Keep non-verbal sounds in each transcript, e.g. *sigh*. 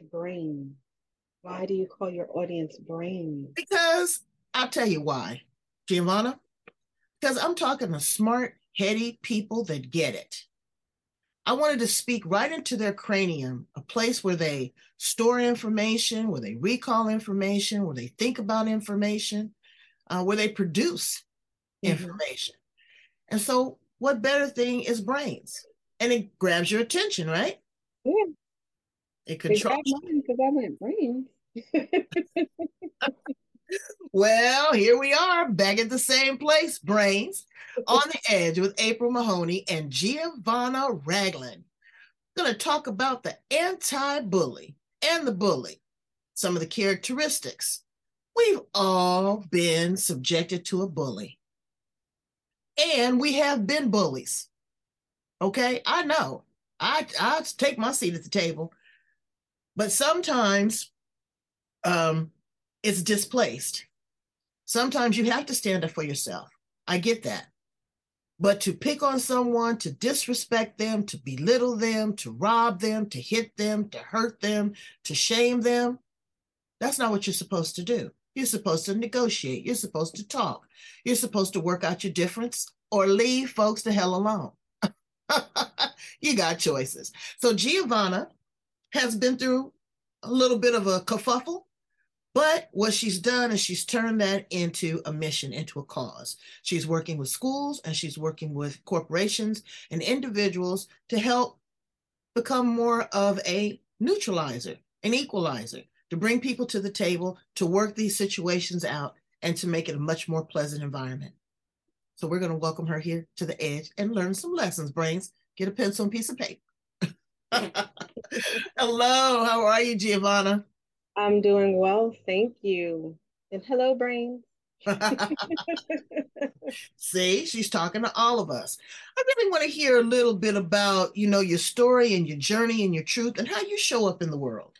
With brain. Why do you call your audience brain? Because I'll tell you why, Gervonna. Because I'm talking to smart, heady people that get it. I wanted to speak right into their cranium, a place where they store information, where they recall information, where they think about information, uh, where they produce Mhm. information. And so, what better thing is brains? And it grabs your attention, right? Yeah, It controls. mine because I went brain. *laughs* Well, here we are back at the same place, brains, on the *laughs* edge with April Mahoney and Gervonna Ragland. Going to talk about the anti bully and the bully, some of the characteristics. We've all been subjected to a bully, and we have been bullies. Okay, I know. I I take my seat at the table, but sometimes um, it's displaced. Sometimes you have to stand up for yourself. I get that. But to pick on someone, to disrespect them, to belittle them, to rob them, to hit them, to hurt them, to shame them, that's not what you're supposed to do. You're supposed to negotiate. You're supposed to talk. You're supposed to work out your difference or leave folks the hell alone. *laughs* you got choices. So Gervonna has been through a little bit of a kerfuffle, but what she's done is she's turned that into a mission, into a cause. She's working with schools and she's working with corporations and individuals to help become more of a neutralizer, an equalizer, to bring people to the table, to work these situations out, and to make it a much more pleasant environment. So we're going to welcome her here to the edge and learn some lessons, brains. Get a pencil and piece of paper. Hello, how are you, Gervonna? I'm doing well, thank you. And hello, brain. *laughs* See, she's talking to all of us. I really want to hear a little bit about, you know, your story and your journey and your truth and how you show up in the world.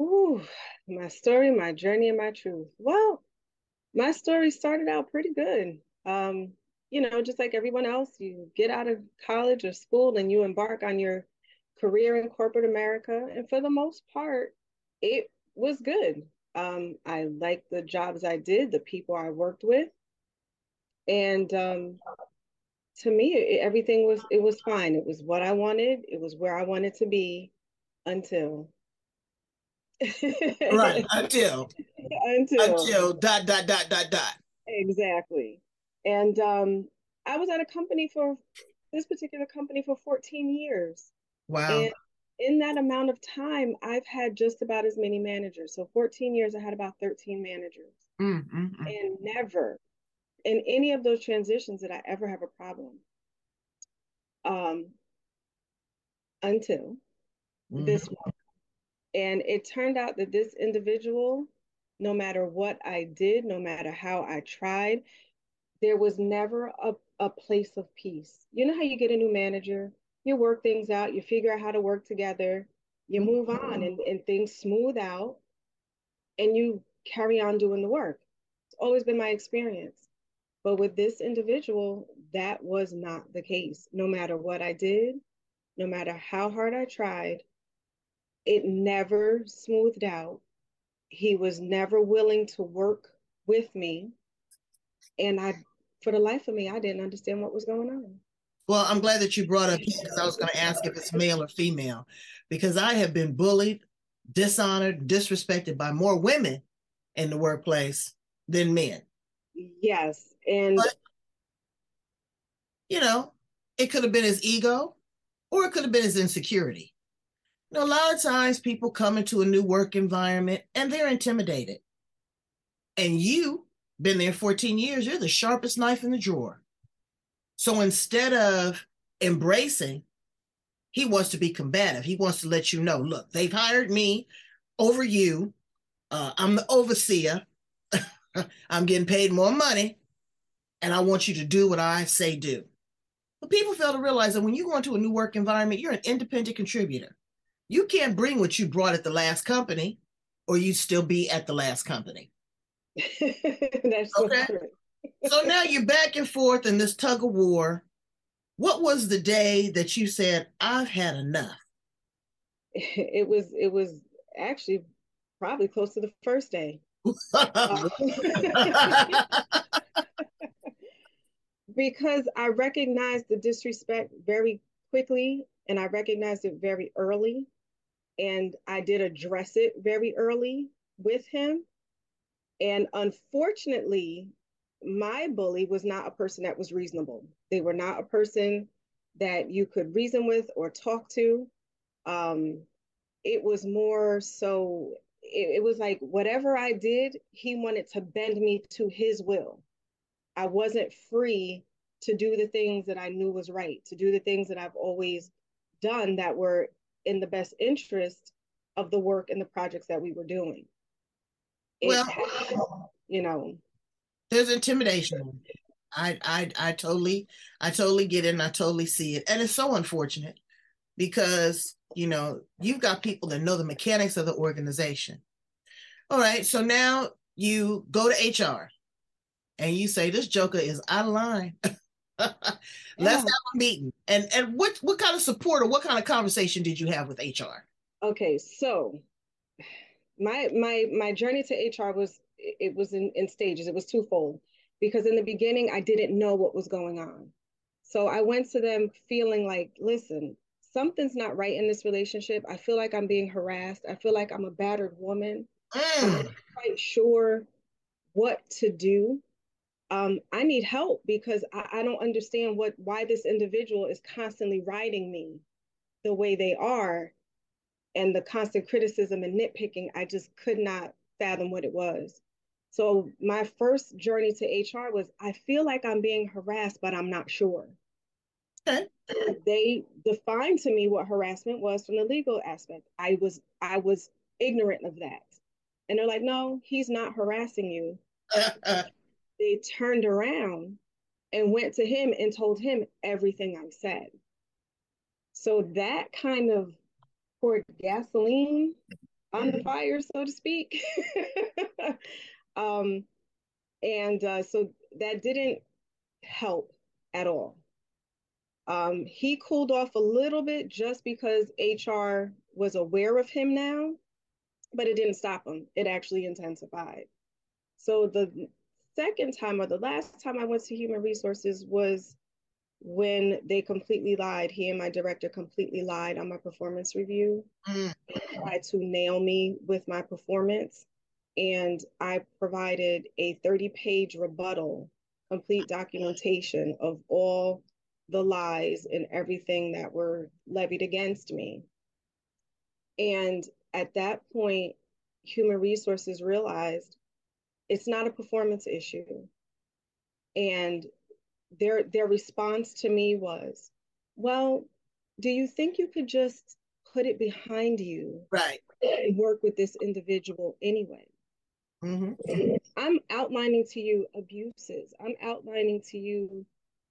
Ooh, my story, my journey, and my truth. Well, my story started out pretty good. Um, you know, just like everyone else, you get out of college or school and you embark on your career in corporate America. And for the most part, it was good. Um, I liked the jobs I did, the people I worked with. And um, to me, it, everything was it was fine. It was what I wanted. It was where I wanted to be until *laughs* Right. Until, until until dot, dot, dot, dot, dot. exactly. And um, I was at a company for this particular company for 14 years. Wow. And in that amount of time, I've had just about as many managers. So 14 years, I had about 13 managers. Mm, mm, mm. And never in any of those transitions did I ever have a problem. Um, until this Mhm. one. And it turned out that this individual, no matter what I did, no matter how I tried, there was never a, a place of peace. You know how you get a new manager, you work things out, you figure out how to work together, you move on and, and things smooth out and you carry on doing the work. It's always been my experience. But with this individual, that was not the case. No matter what I did, no matter how hard I tried, it never smoothed out. He was never willing to work with me. And I, for the life of me, I didn't understand what was going on. Well, I'm glad that you brought up because I was going to ask if it's male or female, because I have been bullied, dishonored, disrespected by more women in the workplace than men. Yes. And But- You know, it could have been his ego or it could have been his insecurity. You know, a lot of times people come into a new work environment and they're intimidated. And you, been there 14 years, you're the sharpest knife in the drawer. So instead of embracing he wants to be combative. He wants to let you know, look, they've hired me over you. Uh, I'm the overseer. *laughs* I'm getting paid more money, and I want you to do what I say do. But people fail to realize that when you go into a new work environment, you're an independent contributor. You can't bring what you brought at the last company, or you'd still be at the last company. *laughs* That's so. True. So now you're back and forth in this tug of war. What was the day that you said, I've had enough? *laughs* It was it was actually probably close to the first day. *laughs* because I recognized the disrespect very quickly and I recognized it very early. And I did address it very early with him. And unfortunately, my bully was not a person that was reasonable. They were not a person that you could reason with or talk to. Um, it was more so, it, it was like whatever I did, he wanted to bend me to his will. I wasn't free to do the things that I knew was right, to do the things that I've always done that were in the best interest of the work and the projects that we were doing. It well, you know, there's intimidation. I, I I totally I totally get it and I totally see it. And it's so unfortunate because you know you've got people that know the mechanics of the organization. All right, so now you go to HR and you say this joker is out of line. *laughs* Let's have a meeting. And and what what kind of support or what kind of conversation did you have with HR? Okay, so my my my journey to HR was it was in, in stages. It was twofold because in the beginning I didn't know what was going on. So I went to them feeling like, listen, something's not right in this relationship. I feel like I'm being harassed. I feel like I'm a battered woman. Mm. I'm not quite sure what to do um, I need help because I, I don't understand what why this individual is constantly writing me the way they are and the constant criticism and nitpicking, I just could not fathom what it was. So my first journey to HR was I feel like I'm being harassed, but I'm not sure. Okay. *laughs* They defined to me what harassment was from the legal aspect. I was I was ignorant of that. And they're like, no, he's not harassing you. *laughs* they turned around and went to him and told him everything I said. So that kind of poured gasoline on the *laughs* fire, so to speak. Um, and uh, so that didn't help at all. Um, he cooled off a little bit just because HR was aware of him now, but it didn't stop him. It actually intensified. So the second time or the last time I went to human resources was when they completely lied. He and my director completely lied on my performance review, mm. tried to nail me with my performance. And I provided a 30 page rebuttal, complete documentation of all the lies and everything that were levied against me. And at that point, human resources realized it's not a performance issue. And their their response to me was, well, do you think you could just put it behind you right and work with this individual anyway mm-hmm. i'm outlining to you abuses i'm outlining to you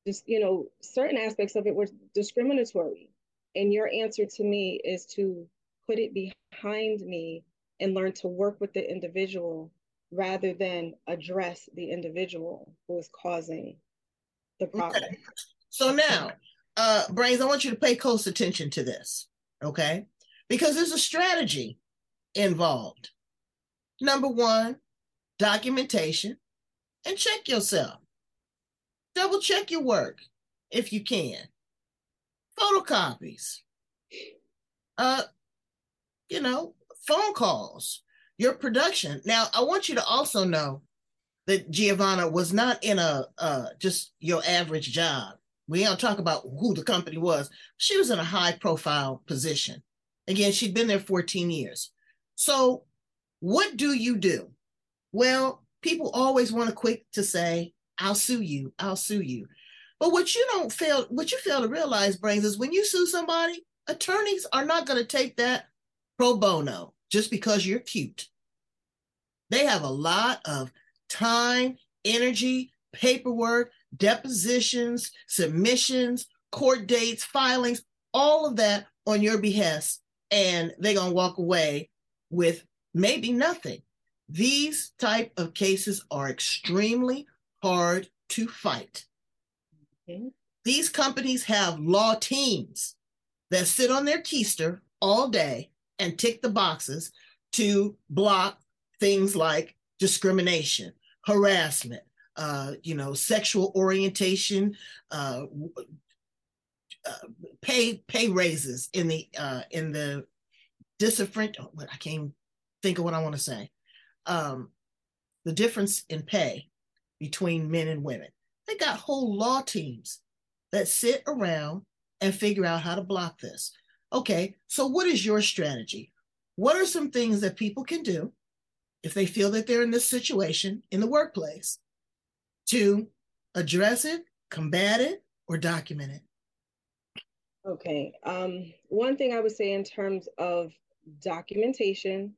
just you know certain aspects of it were discriminatory and your answer to me is to put it behind me and learn to work with the individual rather than address the individual who is causing the problem. Okay. So now, uh, Brains, I want you to pay close attention to this, okay? Because there's a strategy involved. Number one, documentation and check yourself. Double check your work if you can. Photocopies. Uh, you know, phone calls your production. Now, I want you to also know that Gervonna was not in a uh, just your average job. We don't talk about who the company was. She was in a high profile position. Again, she'd been there 14 years. So, what do you do? Well, people always want to quick to say, I'll sue you, I'll sue you. But what you don't fail, what you fail to realize, Brains, is when you sue somebody, attorneys are not going to take that pro bono just because you're cute. They have a lot of time, energy, paperwork, depositions, submissions, court dates, filings, all of that on your behest. And they're going to walk away with maybe nothing. These type of cases are extremely hard to fight. Okay. These companies have law teams that sit on their keister all day and tick the boxes to block things like discrimination, harassment, uh, you know, sexual orientation, uh, uh, pay pay raises in the uh, in the different. Oh, I can't think of what I want to say. Um, the difference in pay between men and women. They got whole law teams that sit around and figure out how to block this. Okay, so what is your strategy? What are some things that people can do if they feel that they're in this situation in the workplace to address it, combat it, or document it? Okay. Um, one thing I would say in terms of documentation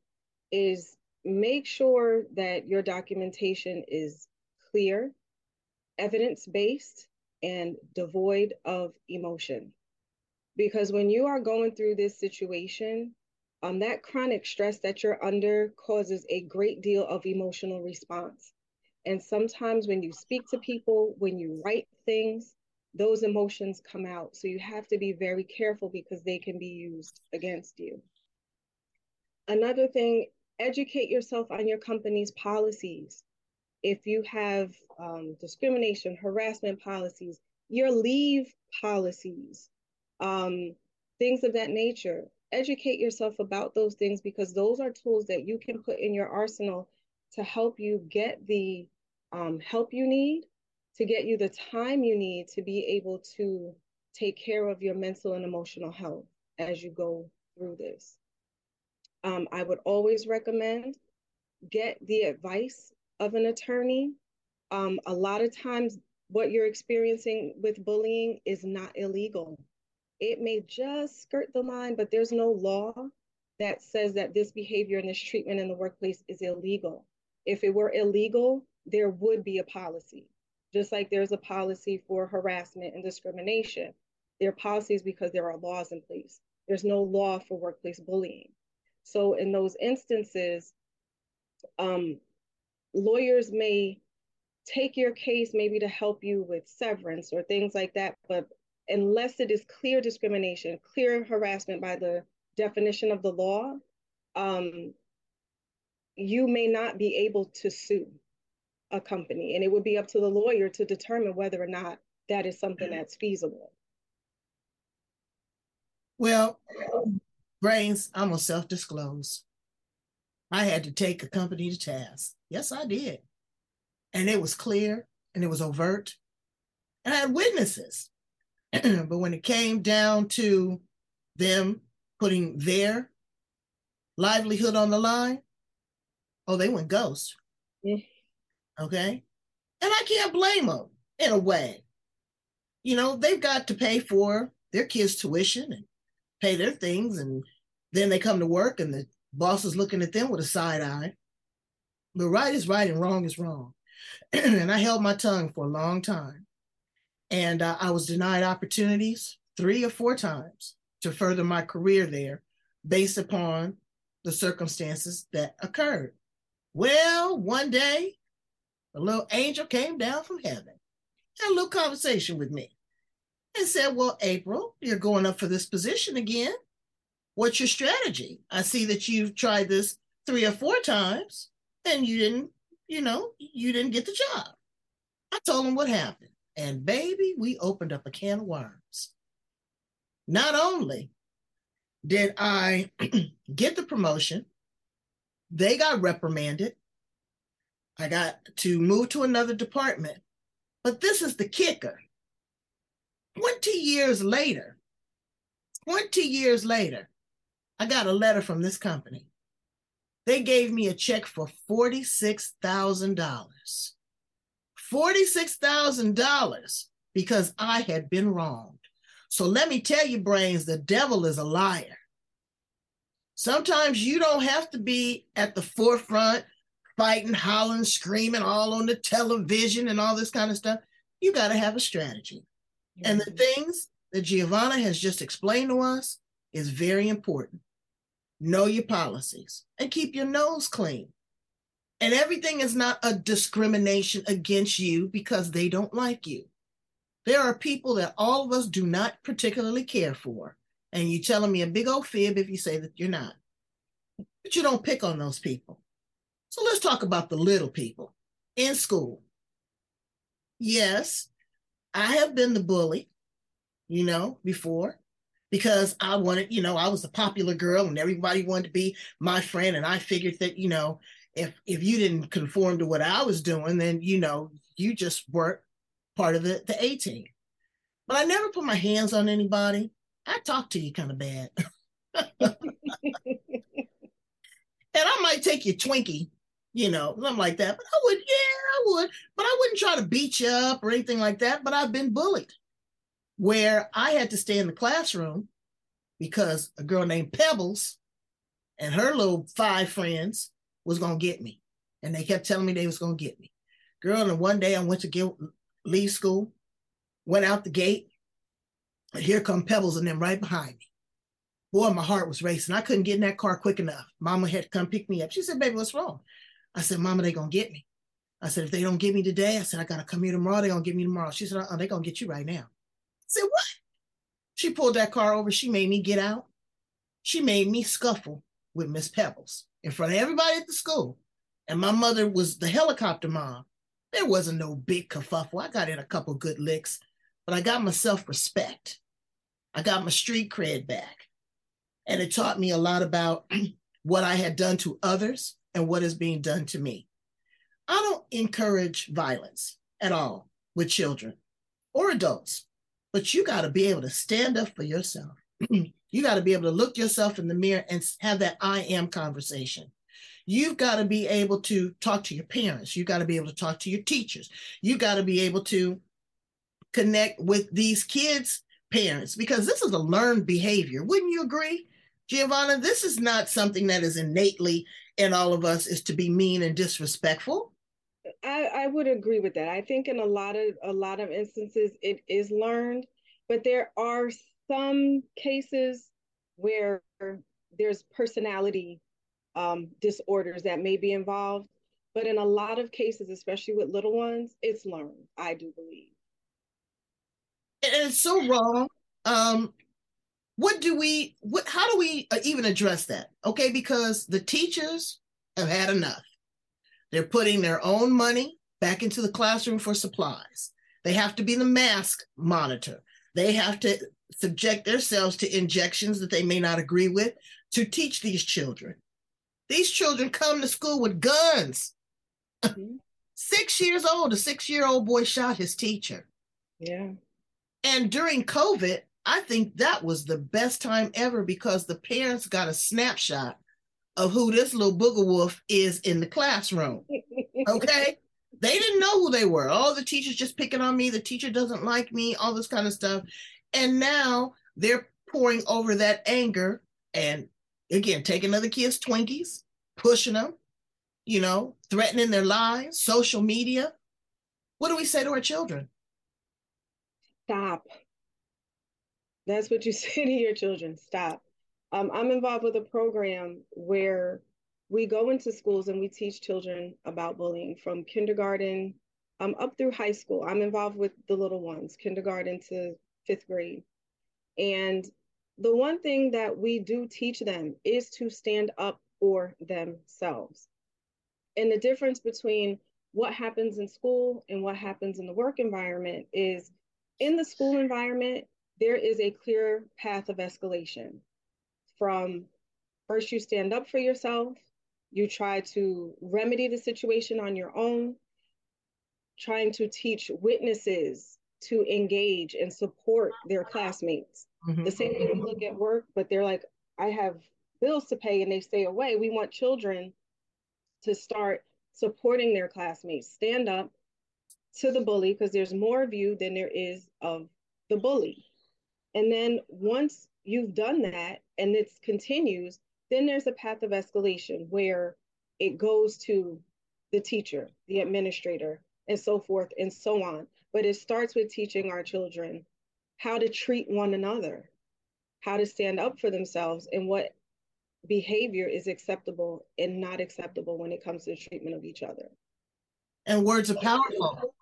is make sure that your documentation is clear, evidence based, and devoid of emotion. Because when you are going through this situation, um, that chronic stress that you're under causes a great deal of emotional response. And sometimes when you speak to people, when you write things, those emotions come out. So you have to be very careful because they can be used against you. Another thing, educate yourself on your company's policies. If you have um, discrimination, harassment policies, your leave policies, um, things of that nature. Educate yourself about those things because those are tools that you can put in your arsenal to help you get the um, help you need to get you the time you need to be able to take care of your mental and emotional health as you go through this. Um, I would always recommend get the advice of an attorney. Um, a lot of times, what you're experiencing with bullying is not illegal. It may just skirt the line, but there's no law that says that this behavior and this treatment in the workplace is illegal. If it were illegal, there would be a policy just like there's a policy for harassment and discrimination. There are policies because there are laws in place. There's no law for workplace bullying. So in those instances, um, lawyers may take your case maybe to help you with severance or things like that, but unless it is clear discrimination, clear harassment by the definition of the law, um, you may not be able to sue a company. And it would be up to the lawyer to determine whether or not that is something that's feasible. Well, Brains, I'm going to self disclose. I had to take a company to task. Yes, I did. And it was clear and it was overt. And I had witnesses. *clears throat* but when it came down to them putting their livelihood on the line, oh, they went ghost. Okay. And I can't blame them in a way. You know, they've got to pay for their kids' tuition and pay their things. And then they come to work and the boss is looking at them with a side eye. But right is right and wrong is wrong. *clears throat* and I held my tongue for a long time. And uh, I was denied opportunities three or four times to further my career there based upon the circumstances that occurred. Well, one day a little angel came down from heaven, had a little conversation with me, and said, Well, April, you're going up for this position again. What's your strategy? I see that you've tried this three or four times and you didn't, you know, you didn't get the job. I told him what happened. And baby, we opened up a can of worms. Not only did I *clears throat* get the promotion, they got reprimanded I got to move to another department. But this is the kicker 20 years later, 20 years later, I got a letter from this company. They gave me a check for $46,000. $46,000 because I had been wronged. So let me tell you, brains, the devil is a liar. Sometimes you don't have to be at the forefront, fighting, hollering, screaming, all on the television and all this kind of stuff. You got to have a strategy. And the things that Gervonna has just explained to us is very important. Know your policies and keep your nose clean. And everything is not a discrimination against you because they don't like you. There are people that all of us do not particularly care for. And you're telling me a big old fib if you say that you're not. But you don't pick on those people. So let's talk about the little people in school. Yes, I have been the bully, you know, before because I wanted, you know, I was a popular girl and everybody wanted to be my friend. And I figured that, you know, if if you didn't conform to what I was doing, then you know, you just weren't part of the, the A team. But I never put my hands on anybody. I talk to you kind of bad. *laughs* and I might take your Twinkie, you know, something like that. But I would, yeah, I would. But I wouldn't try to beat you up or anything like that. But I've been bullied where I had to stay in the classroom because a girl named Pebbles and her little five friends was gonna get me. And they kept telling me they was gonna get me. Girl, and one day I went to get leave school, went out the gate, and here come Pebbles and them right behind me. Boy, my heart was racing. I couldn't get in that car quick enough. Mama had to come pick me up. She said, baby, what's wrong? I said, Mama, they gonna get me. I said, if they don't get me today, I said, I gotta come here tomorrow. They're gonna get me tomorrow. She said, oh, they gonna get you right now. I said, what? She pulled that car over. She made me get out. She made me scuffle with Miss Pebbles in front of everybody at the school. And my mother was the helicopter mom. There wasn't no big kerfuffle. I got in a couple good licks, but I got my self respect. I got my street cred back. And it taught me a lot about *clears throat* what I had done to others and what is being done to me. I don't encourage violence at all with children or adults, but you got to be able to stand up for yourself. *clears throat* you got to be able to look yourself in the mirror and have that I am conversation. You've got to be able to talk to your parents. You've got to be able to talk to your teachers. You got to be able to connect with these kids' parents because this is a learned behavior. Wouldn't you agree, Gervonna? This is not something that is innately in all of us is to be mean and disrespectful. I, I would agree with that. I think in a lot of a lot of instances it is learned, but there are some cases where there's personality um, disorders that may be involved. But in a lot of cases, especially with little ones, it's learned, I do believe. And it's so wrong. Um, what do we, what, how do we uh, even address that? Okay, because the teachers have had enough. They're putting their own money back into the classroom for supplies. They have to be the mask monitor. They have to subject themselves to injections that they may not agree with to teach these children. These children come to school with guns. Mm-hmm. *laughs* six years old, a six year old boy shot his teacher. Yeah. And during COVID, I think that was the best time ever because the parents got a snapshot of who this little booger wolf is in the classroom. Okay. *laughs* they didn't know who they were. All the teachers just picking on me. The teacher doesn't like me, all this kind of stuff. And now they're pouring over that anger and again, taking other kids' Twinkies, pushing them, you know, threatening their lives, social media. What do we say to our children? Stop. That's what you *laughs* say to your children. Stop. Um, I'm involved with a program where we go into schools and we teach children about bullying from kindergarten um, up through high school. I'm involved with the little ones, kindergarten to fifth grade. And the one thing that we do teach them is to stand up for themselves. And the difference between what happens in school and what happens in the work environment is in the school environment, there is a clear path of escalation from first you stand up for yourself, you try to remedy the situation on your own, trying to teach witnesses to engage and support their classmates. Mm-hmm. The same way we look at work, but they're like, I have bills to pay and they stay away. We want children to start supporting their classmates, stand up to the bully because there's more of you than there is of the bully. And then once you've done that and it continues, then there's a path of escalation where it goes to the teacher, the administrator, and so forth and so on. But it starts with teaching our children how to treat one another, how to stand up for themselves, and what behavior is acceptable and not acceptable when it comes to the treatment of each other. And words are powerful.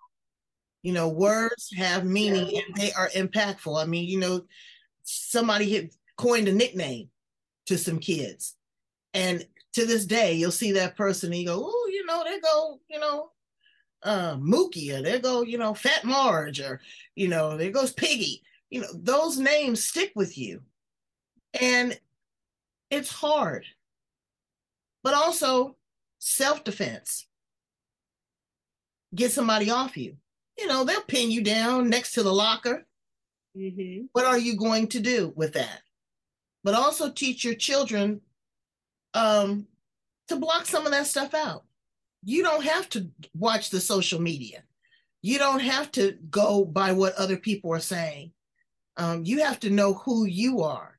You know, words have meaning and they are impactful. I mean, you know, somebody had coined a nickname to some kids. And to this day, you'll see that person and you go, oh, you know, they go, you know, uh, Mookie, or there go, you know, Fat Marge, or, you know, there goes Piggy. You know, those names stick with you. And it's hard, but also self defense. Get somebody off you. You know, they'll pin you down next to the locker. Mm-hmm. What are you going to do with that? But also teach your children um, to block some of that stuff out. You don't have to watch the social media. You don't have to go by what other people are saying. Um, you have to know who you are.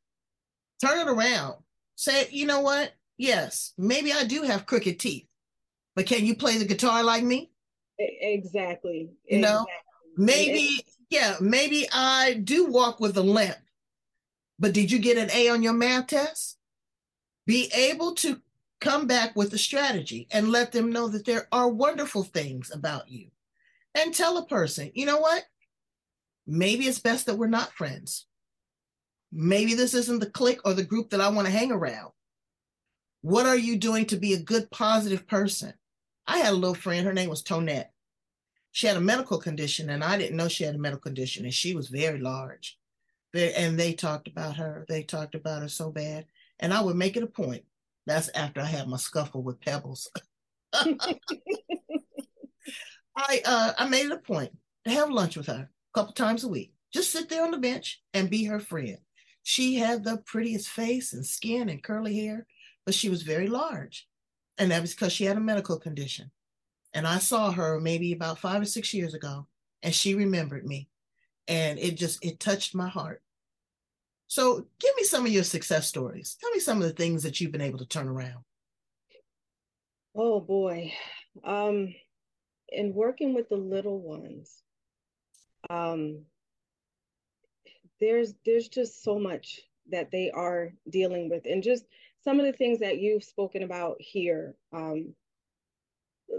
Turn it around. Say, you know what? Yes, maybe I do have crooked teeth, but can you play the guitar like me? Exactly. You know, maybe, yeah, maybe I do walk with a limp, but did you get an A on your math test? Be able to come back with a strategy and let them know that there are wonderful things about you. And tell a person, you know what? Maybe it's best that we're not friends. Maybe this isn't the clique or the group that I want to hang around. What are you doing to be a good, positive person? I had a little friend, her name was Tonette. She had a medical condition, and I didn't know she had a medical condition, and she was very large. And they talked about her. They talked about her so bad. And I would make it a point. That's after I had my scuffle with Pebbles. *laughs* I uh, I made it a point to have lunch with her a couple times a week. Just sit there on the bench and be her friend. She had the prettiest face and skin and curly hair, but she was very large. And that was because she had a medical condition. And I saw her maybe about five or six years ago, and she remembered me. And it just, it touched my heart. So give me some of your success stories. Tell me some of the things that you've been able to turn around. Oh boy. Um, in working with the little ones, um, there's there's just so much that they are dealing with and just some of the things that you've spoken about here um,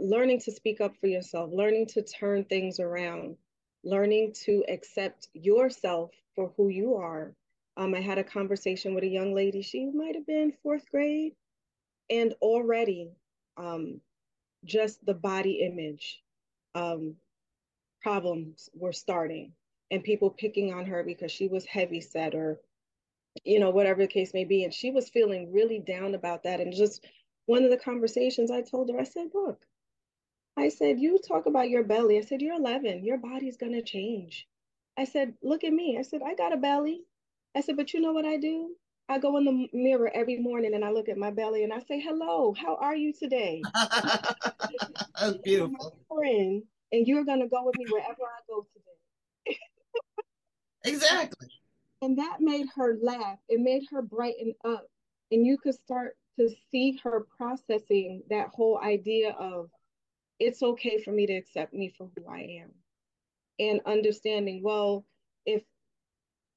learning to speak up for yourself learning to turn things around learning to accept yourself for who you are. Um, i had a conversation with a young lady. She might have been fourth grade. And already um, just the body image um, problems were starting and people picking on her because she was heavy set or you know whatever the case may be. And she was feeling really down about that. And just one of the conversations i told her i said look i said you talk about your belly. I said you're 11 your body's going to change. I said look at me. I said i got a belly. I said but you know what i do? I go in the mirror every morning and i look at my belly and i say hello how are you today *laughs* that's beautiful. friend and you're going to go with me wherever i go today. Exactly. And that made her laugh. It made her brighten up. And you could start to see her processing that whole idea of it's okay for me to accept me for who I am. And understanding, well, if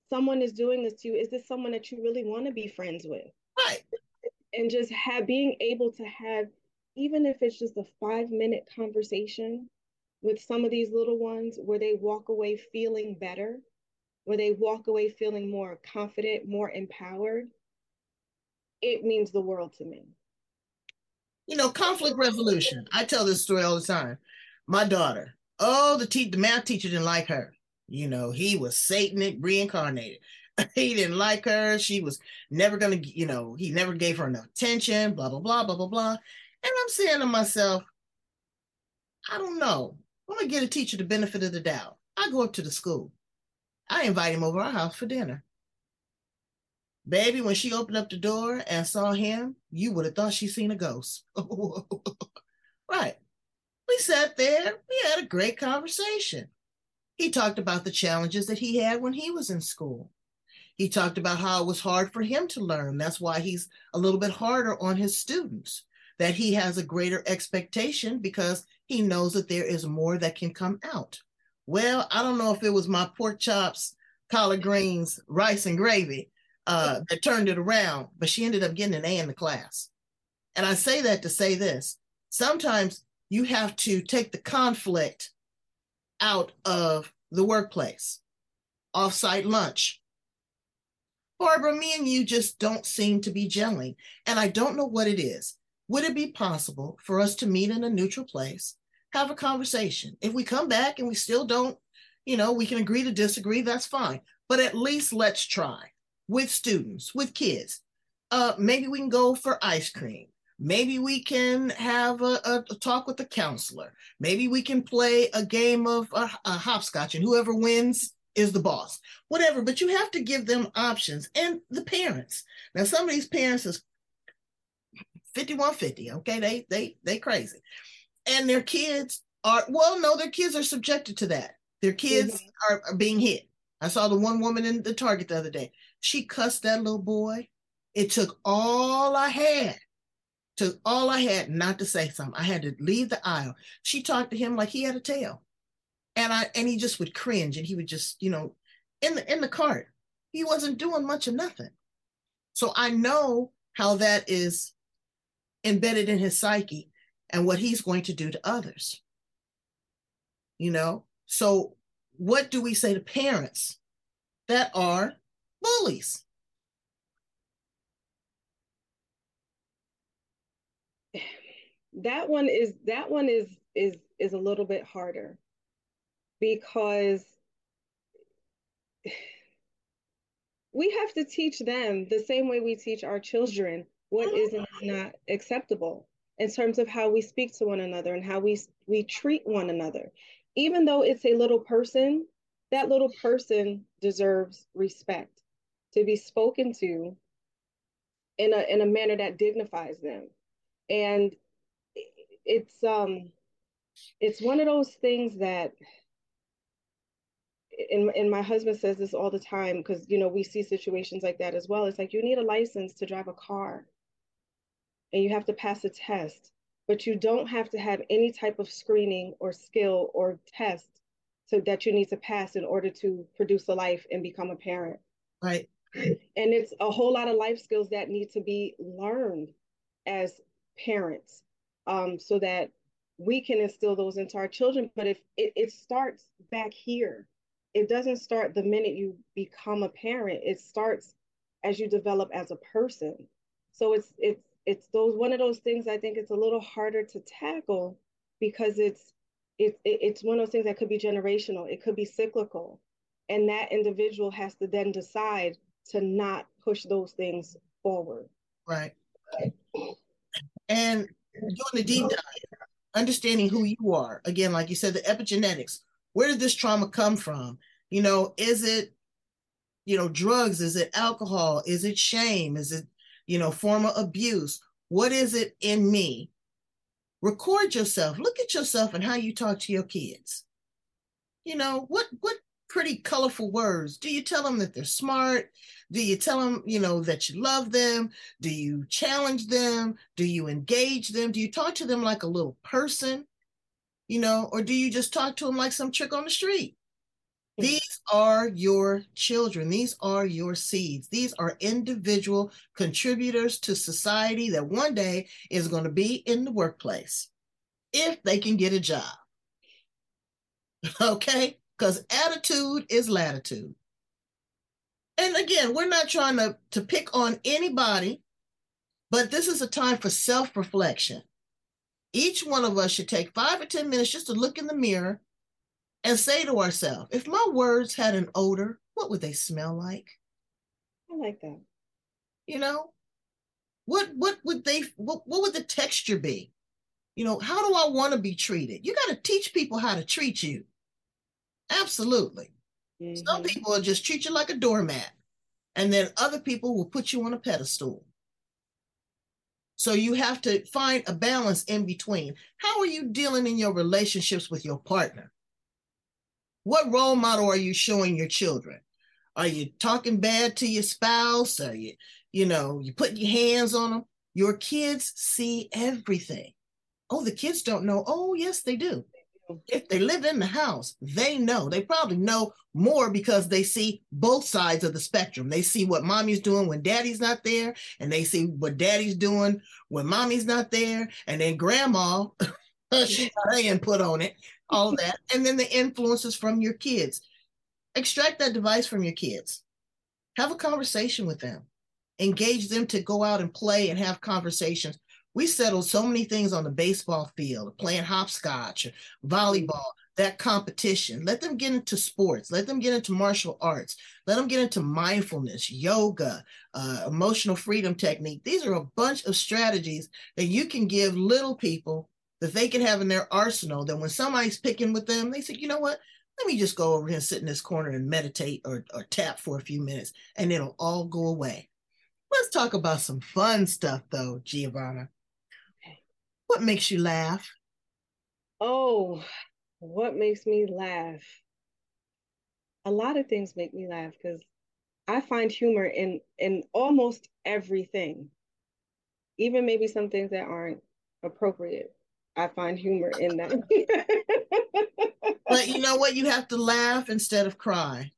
someone is doing this to you, is this someone that you really want to be friends with? Right. And just have being able to have, even if it's just a five minute conversation with some of these little ones where they walk away feeling better where they walk away feeling more confident, more empowered, it means the world to me. You know, conflict resolution. I tell this story all the time. My daughter, oh, the, te- the math teacher didn't like her. You know, he was Satanic reincarnated. *laughs* he didn't like her. She was never going to, you know, he never gave her enough attention, blah, blah, blah, blah, blah, blah. And I'm saying to myself, I don't know. I'm going to give a teacher the benefit of the doubt. I go up to the school. I invite him over our house for dinner. Baby, when she opened up the door and saw him, you would have thought she seen a ghost. *laughs* right. We sat there, we had a great conversation. He talked about the challenges that he had when he was in school. He talked about how it was hard for him to learn. That's why he's a little bit harder on his students, that he has a greater expectation because he knows that there is more that can come out. Well, I don't know if it was my pork chops, collard greens, rice, and gravy uh, that turned it around, but she ended up getting an A in the class. And I say that to say this sometimes you have to take the conflict out of the workplace, offsite lunch. Barbara, me and you just don't seem to be gelling, and I don't know what it is. Would it be possible for us to meet in a neutral place, have a conversation? If we come back and we still don't, you know, we can agree to disagree, that's fine. But at least let's try with students, with kids. Uh, maybe we can go for ice cream. Maybe we can have a, a, a talk with the counselor. Maybe we can play a game of a, a hopscotch, and whoever wins is the boss. Whatever, but you have to give them options and the parents. Now, some of these parents is 5150, okay? They they they crazy. And their kids are well, no, their kids are subjected to that. Their kids mm-hmm. are, are being hit. I saw the one woman in the Target the other day. She cussed that little boy. It took all I had to all I had not to say something. I had to leave the aisle. She talked to him like he had a tail. And I and he just would cringe and he would just, you know, in the in the cart. He wasn't doing much of nothing. So I know how that is embedded in his psyche and what he's going to do to others. You know? So what do we say to parents that are bullies? that one is that one is is is a little bit harder because we have to teach them the same way we teach our children what is and is not acceptable in terms of how we speak to one another and how we we treat one another even though it's a little person that little person deserves respect to be spoken to in a in a manner that dignifies them. And it's um it's one of those things that and, and my husband says this all the time because you know we see situations like that as well. It's like you need a license to drive a car and you have to pass a test but you don't have to have any type of screening or skill or test so that you need to pass in order to produce a life and become a parent. Right and it's a whole lot of life skills that need to be learned as parents um, so that we can instill those into our children. But if it, it starts back here, it doesn't start the minute you become a parent. It starts as you develop as a person. So it's it's it's those one of those things I think it's a little harder to tackle because it's it's it's one of those things that could be generational. It could be cyclical, and that individual has to then decide to not push those things forward. Right. And doing the deep dive, understanding who you are. Again, like you said, the epigenetics. Where did this trauma come from? You know, is it, you know, drugs? Is it alcohol? Is it shame? Is it, you know, former abuse? What is it in me? Record yourself. Look at yourself and how you talk to your kids. You know, what what pretty colorful words. Do you tell them that they're smart? Do you tell them, you know, that you love them? Do you challenge them? Do you engage them? Do you talk to them like a little person? You know, or do you just talk to them like some trick on the street? These are your children. These are your seeds. These are individual contributors to society that one day is going to be in the workplace if they can get a job. *laughs* Okay? Because attitude is latitude and again, we're not trying to, to pick on anybody, but this is a time for self reflection. Each one of us should take five or 10 minutes just to look in the mirror and say to ourselves, if my words had an odor, what would they smell like? I like that. You know, what what would they what, what would the texture be? You know, how do I want to be treated? You got to teach people how to treat you. Absolutely. Mm-hmm. Some people will just treat you like a doormat, and then other people will put you on a pedestal. So you have to find a balance in between. How are you dealing in your relationships with your partner? What role model are you showing your children? Are you talking bad to your spouse? Are you, you know, you putting your hands on them? Your kids see everything. Oh, the kids don't know. Oh, yes, they do. If they live in the house, they know. They probably know more because they see both sides of the spectrum. They see what mommy's doing when daddy's not there, and they see what daddy's doing when mommy's not there, and then grandma, she got her input on it, all that. And then the influences from your kids. Extract that device from your kids. Have a conversation with them. Engage them to go out and play and have conversations we settled so many things on the baseball field, playing hopscotch, volleyball, that competition. Let them get into sports. Let them get into martial arts. Let them get into mindfulness, yoga, uh, emotional freedom technique. These are a bunch of strategies that you can give little people that they can have in their arsenal. That when somebody's picking with them, they say, you know what? Let me just go over here and sit in this corner and meditate or, or tap for a few minutes, and it'll all go away. Let's talk about some fun stuff, though, Gervonna. What makes you laugh? Oh, what makes me laugh? A lot of things make me laugh because I find humor in in almost everything. Even maybe some things that aren't appropriate. I find humor in that. *laughs* but you know what? You have to laugh instead of cry.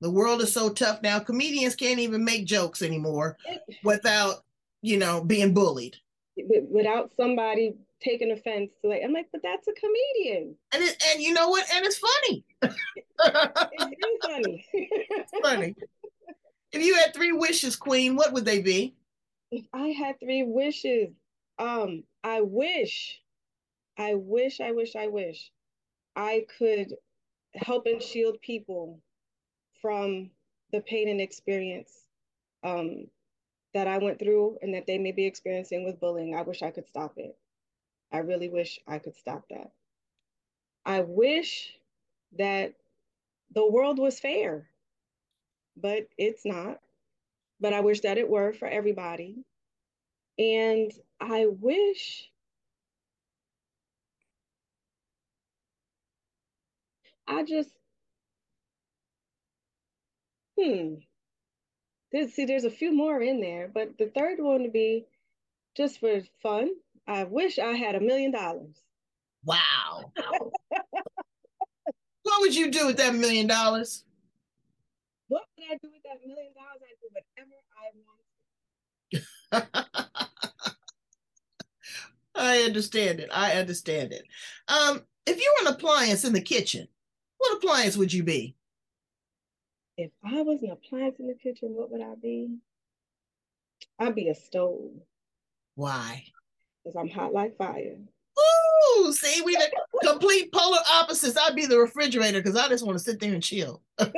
The world is so tough now. Comedians can't even make jokes anymore without, you know, being bullied without somebody taking offense to like, I'm like, but that's a comedian. And it, and you know what? And it's funny. *laughs* it's funny. it's *laughs* funny. If you had three wishes, Queen, what would they be? If I had three wishes, um, I wish, I wish, I wish, I wish I could help and shield people from the pain and experience um, that I went through and that they may be experiencing with bullying. I wish I could stop it. I really wish I could stop that. I wish that the world was fair, but it's not. But I wish that it were for everybody. And I wish I just, hmm, see, there's a few more in there, but the third one would be just for fun. I wish I had a million dollars. Wow. *laughs* what would you do with that million dollars? What would I do with that million dollars? I do whatever I want. *laughs* I understand it. I understand it. Um, if you were an appliance in the kitchen, what appliance would you be? If I was an appliance in the kitchen, what would I be? I'd be a stove. Why? Because I'm hot like fire. Ooh, see, we the complete polar opposites. I'd be the refrigerator because I just want to sit there and chill. what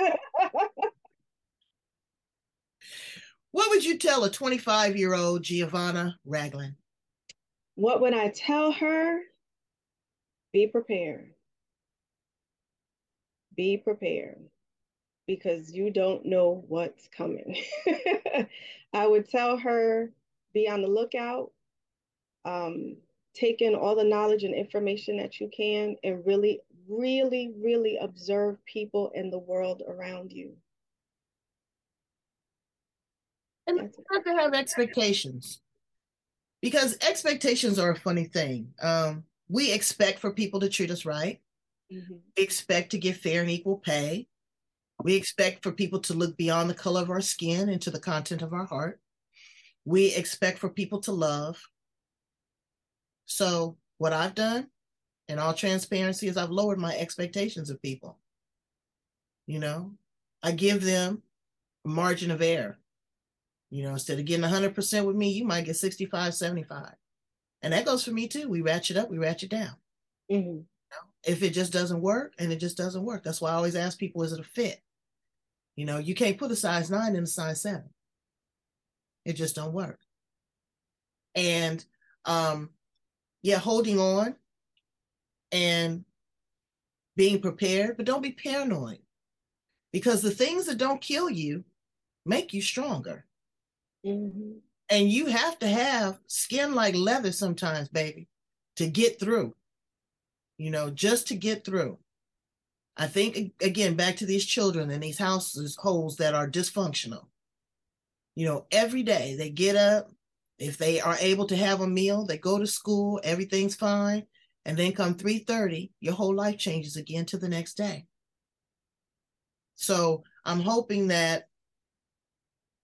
would you tell a 25 year old Gervonna Ragland? What would I tell her? Be prepared. Be prepared because you don't know what's coming. *laughs* I would tell her be on the lookout, um, take in all the knowledge and information that you can, and really, really, really observe people in the world around you. And have to have expectations because expectations are a funny thing. Um, we expect for people to treat us right. Mm-hmm. We expect to get fair and equal pay. We expect for people to look beyond the color of our skin into the content of our heart. We expect for people to love. So, what I've done in all transparency is I've lowered my expectations of people. You know, I give them a margin of error. You know, instead of getting 100% with me, you might get 65, 75. And that goes for me too. We ratchet up, we ratchet down. Mm-hmm. You know, if it just doesn't work, and it just doesn't work. That's why I always ask people, is it a fit? You know, you can't put a size nine in a size seven. It just don't work. And um, yeah, holding on and being prepared, but don't be paranoid because the things that don't kill you make you stronger. Mm-hmm. And you have to have skin like leather sometimes, baby, to get through, you know, just to get through. I think again back to these children and these houses holes that are dysfunctional. You know, every day they get up, if they are able to have a meal, they go to school, everything's fine, and then come 3:30, your whole life changes again to the next day. So, I'm hoping that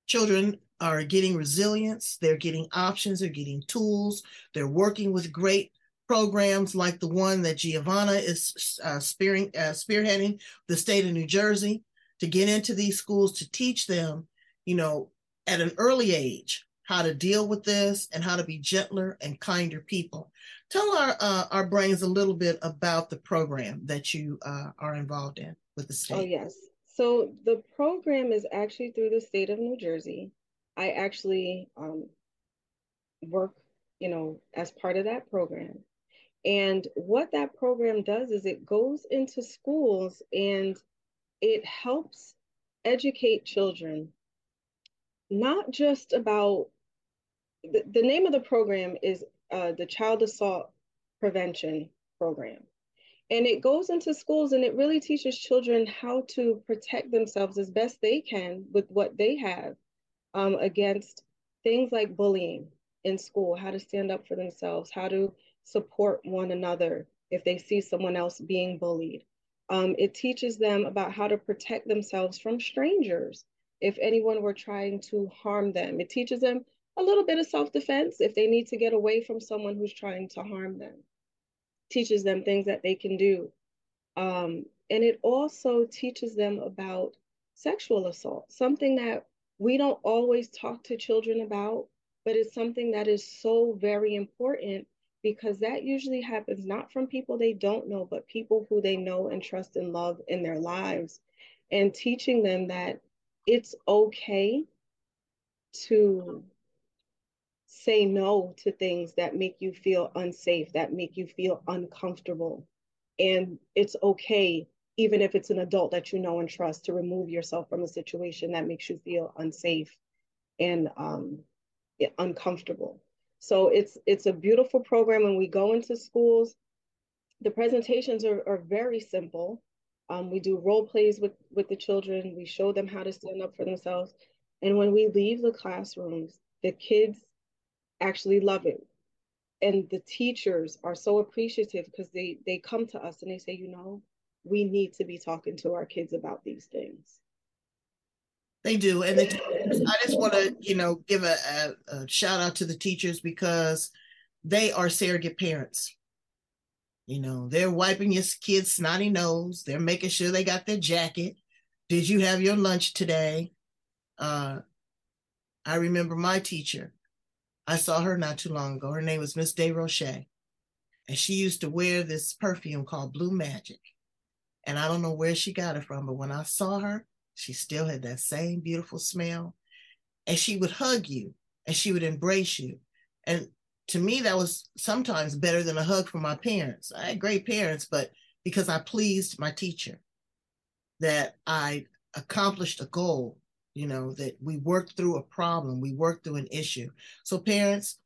children are getting resilience, they're getting options, they're getting tools, they're working with great programs like the one that Gervonna is uh, spearing, uh, spearheading the state of New Jersey to get into these schools to teach them, you know, at an early age how to deal with this and how to be gentler and kinder people. Tell our uh, our brains a little bit about the program that you uh, are involved in with the state. Oh yes, so the program is actually through the state of New Jersey. I actually um, work, you know, as part of that program. And what that program does is it goes into schools and it helps educate children, not just about the, the name of the program is uh, the Child Assault Prevention Program. And it goes into schools and it really teaches children how to protect themselves as best they can with what they have um, against things like bullying in school, how to stand up for themselves, how to support one another if they see someone else being bullied. Um, it teaches them about how to protect themselves from strangers if anyone were trying to harm them. It teaches them a little bit of self defense if they need to get away from someone who's trying to harm them. Teaches them things that they can do. Um, and it also teaches them about sexual assault, something that we don't always talk to children about, but it's something that is so very important because that usually happens not from people they don't know, but people who they know and trust and love in their lives. And teaching them that it's okay to say no to things that make you feel unsafe, that make you feel uncomfortable. And it's okay, even if it's an adult that you know and trust, to remove yourself from a situation that makes you feel unsafe and um, uncomfortable. So it's it's a beautiful program. When we go into schools, the presentations are, are very simple. Um, we do role plays with, with the children. We show them how to stand up for themselves. And when we leave the classrooms, the kids actually love it. And the teachers are so appreciative because they they come to us and they say, you know, we need to be talking to our kids about these things. They do, and the teachers, I just want to, you know, give a, a, a shout out to the teachers because they are surrogate parents. You know, they're wiping your kid's snotty nose. They're making sure they got their jacket. Did you have your lunch today? Uh, I remember my teacher. I saw her not too long ago. Her name was Miss DeRoche. And she used to wear this perfume called Blue Magic. And I don't know where she got it from, but when I saw her, she still had that same beautiful smell. And she would hug you and she would embrace you. And to me, that was sometimes better than a hug from my parents. I had great parents, but because I pleased my teacher, that I accomplished a goal, you know, that we worked through a problem, we worked through an issue. So, parents,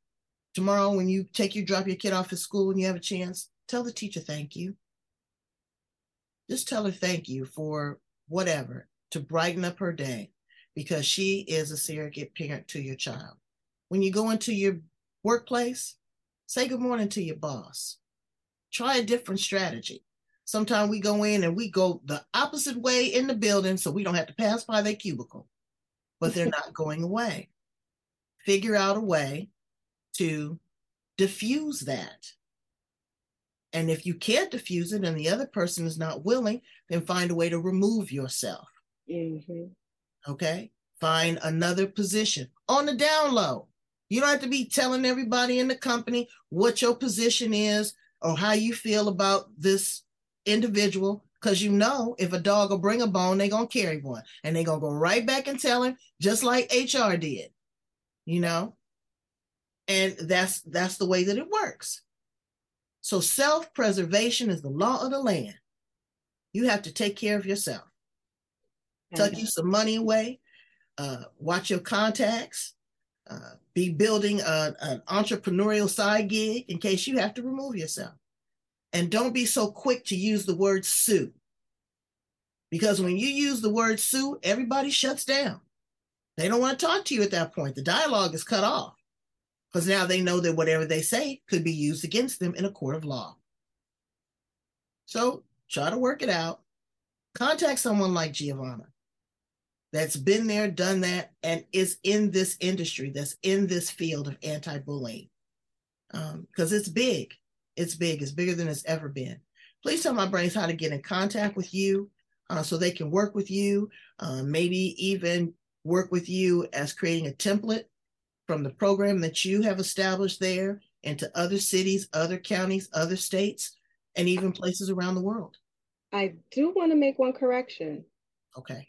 tomorrow when you take your drop your kid off at school and you have a chance, tell the teacher thank you. Just tell her thank you for whatever to brighten up her day because she is a surrogate parent to your child. When you go into your workplace, say good morning to your boss. Try a different strategy. Sometimes we go in and we go the opposite way in the building so we don't have to pass by their cubicle, but they're not *laughs* going away. Figure out a way to diffuse that. And if you can't diffuse it and the other person is not willing, then find a way to remove yourself. Mm-hmm. Okay. Find another position on the down low. You don't have to be telling everybody in the company what your position is or how you feel about this individual because you know if a dog will bring a bone, they're going to carry one and they're going to go right back and tell him, just like HR did, you know? And that's that's the way that it works. So self-preservation is the law of the land. You have to take care of yourself tuck you some money away, uh, watch your contacts, uh, be building a, an entrepreneurial side gig in case you have to remove yourself. And don't be so quick to use the word sue. Because when you use the word sue, everybody shuts down. They don't want to talk to you at that point. The dialogue is cut off because now they know that whatever they say could be used against them in a court of law. So try to work it out. Contact someone like Gervonna that's been there, done that, and is in this industry, that's in this field of anti bullying. Because um, it's big. It's big. It's bigger than it's ever been. Please tell my brains how to get in contact with you uh, so they can work with you, uh, maybe even work with you as creating a template from the program that you have established there into other cities, other counties, other states, and even places around the world. I do want to make one correction. Okay.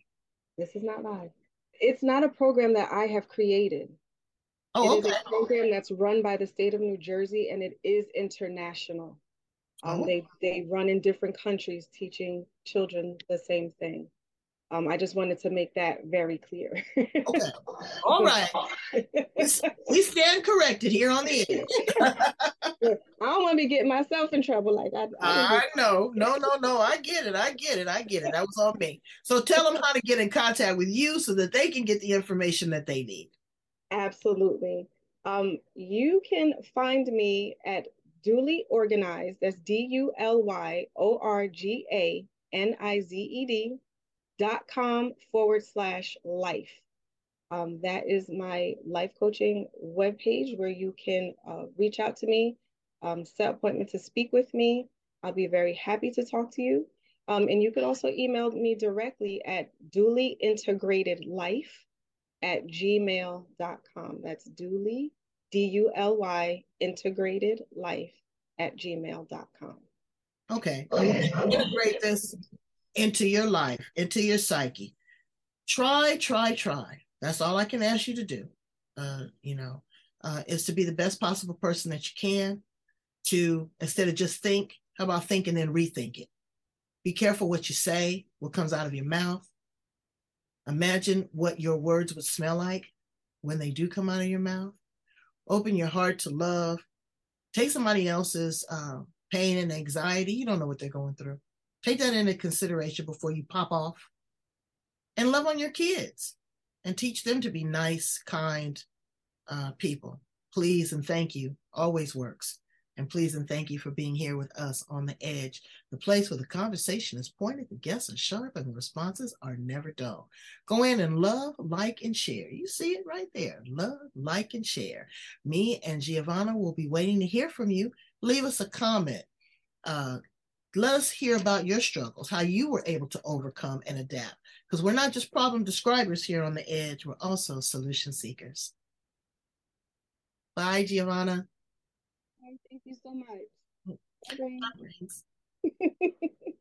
This is not live. It's not a program that I have created. Oh, it okay. is a program that's run by the state of New Jersey and it is international. Um, oh. They they run in different countries teaching children the same thing. Um, I just wanted to make that very clear. okay. *laughs* All right. we stand corrected here on the *laughs* edge. I don't want to be getting myself in trouble like I. I, I know. No, no, no. I get it. I get it. I get it. That was on me. So tell them how to get in contact with you so that they can get the information that they need. Absolutely. Um, you can find me at Duly Organized. That's D U L Y O R G A N I Z E D dot com forward slash life. Um, that is my life coaching webpage where you can uh, reach out to me, um, set appointment to speak with me. I'll be very happy to talk to you. Um, and you can also email me directly at duly integrated life at gmail.com. That's duly, D U L Y, integrated life at gmail.com. Okay. Integrate this into your life, into your psyche. Try, try, try. That's all I can ask you to do. Uh, you know, uh, is to be the best possible person that you can. To instead of just think, how about think and then rethink it? Be careful what you say, what comes out of your mouth. Imagine what your words would smell like when they do come out of your mouth. Open your heart to love. Take somebody else's uh, pain and anxiety. You don't know what they're going through. Take that into consideration before you pop off and love on your kids and teach them to be nice, kind uh, people. Please and thank you always works. And please and thank you for being here with us on the edge, the place where the conversation is pointed, the guests are sharp, and the responses are never dull. Go in and love, like, and share. You see it right there. Love, like, and share. Me and Gervonna will be waiting to hear from you. Leave us a comment. Uh, let us hear about your struggles, how you were able to overcome and adapt. Because we're not just problem describers here on the edge, we're also solution seekers. Bye, Gervonna. Thank you so much. Mm. Bye. *laughs*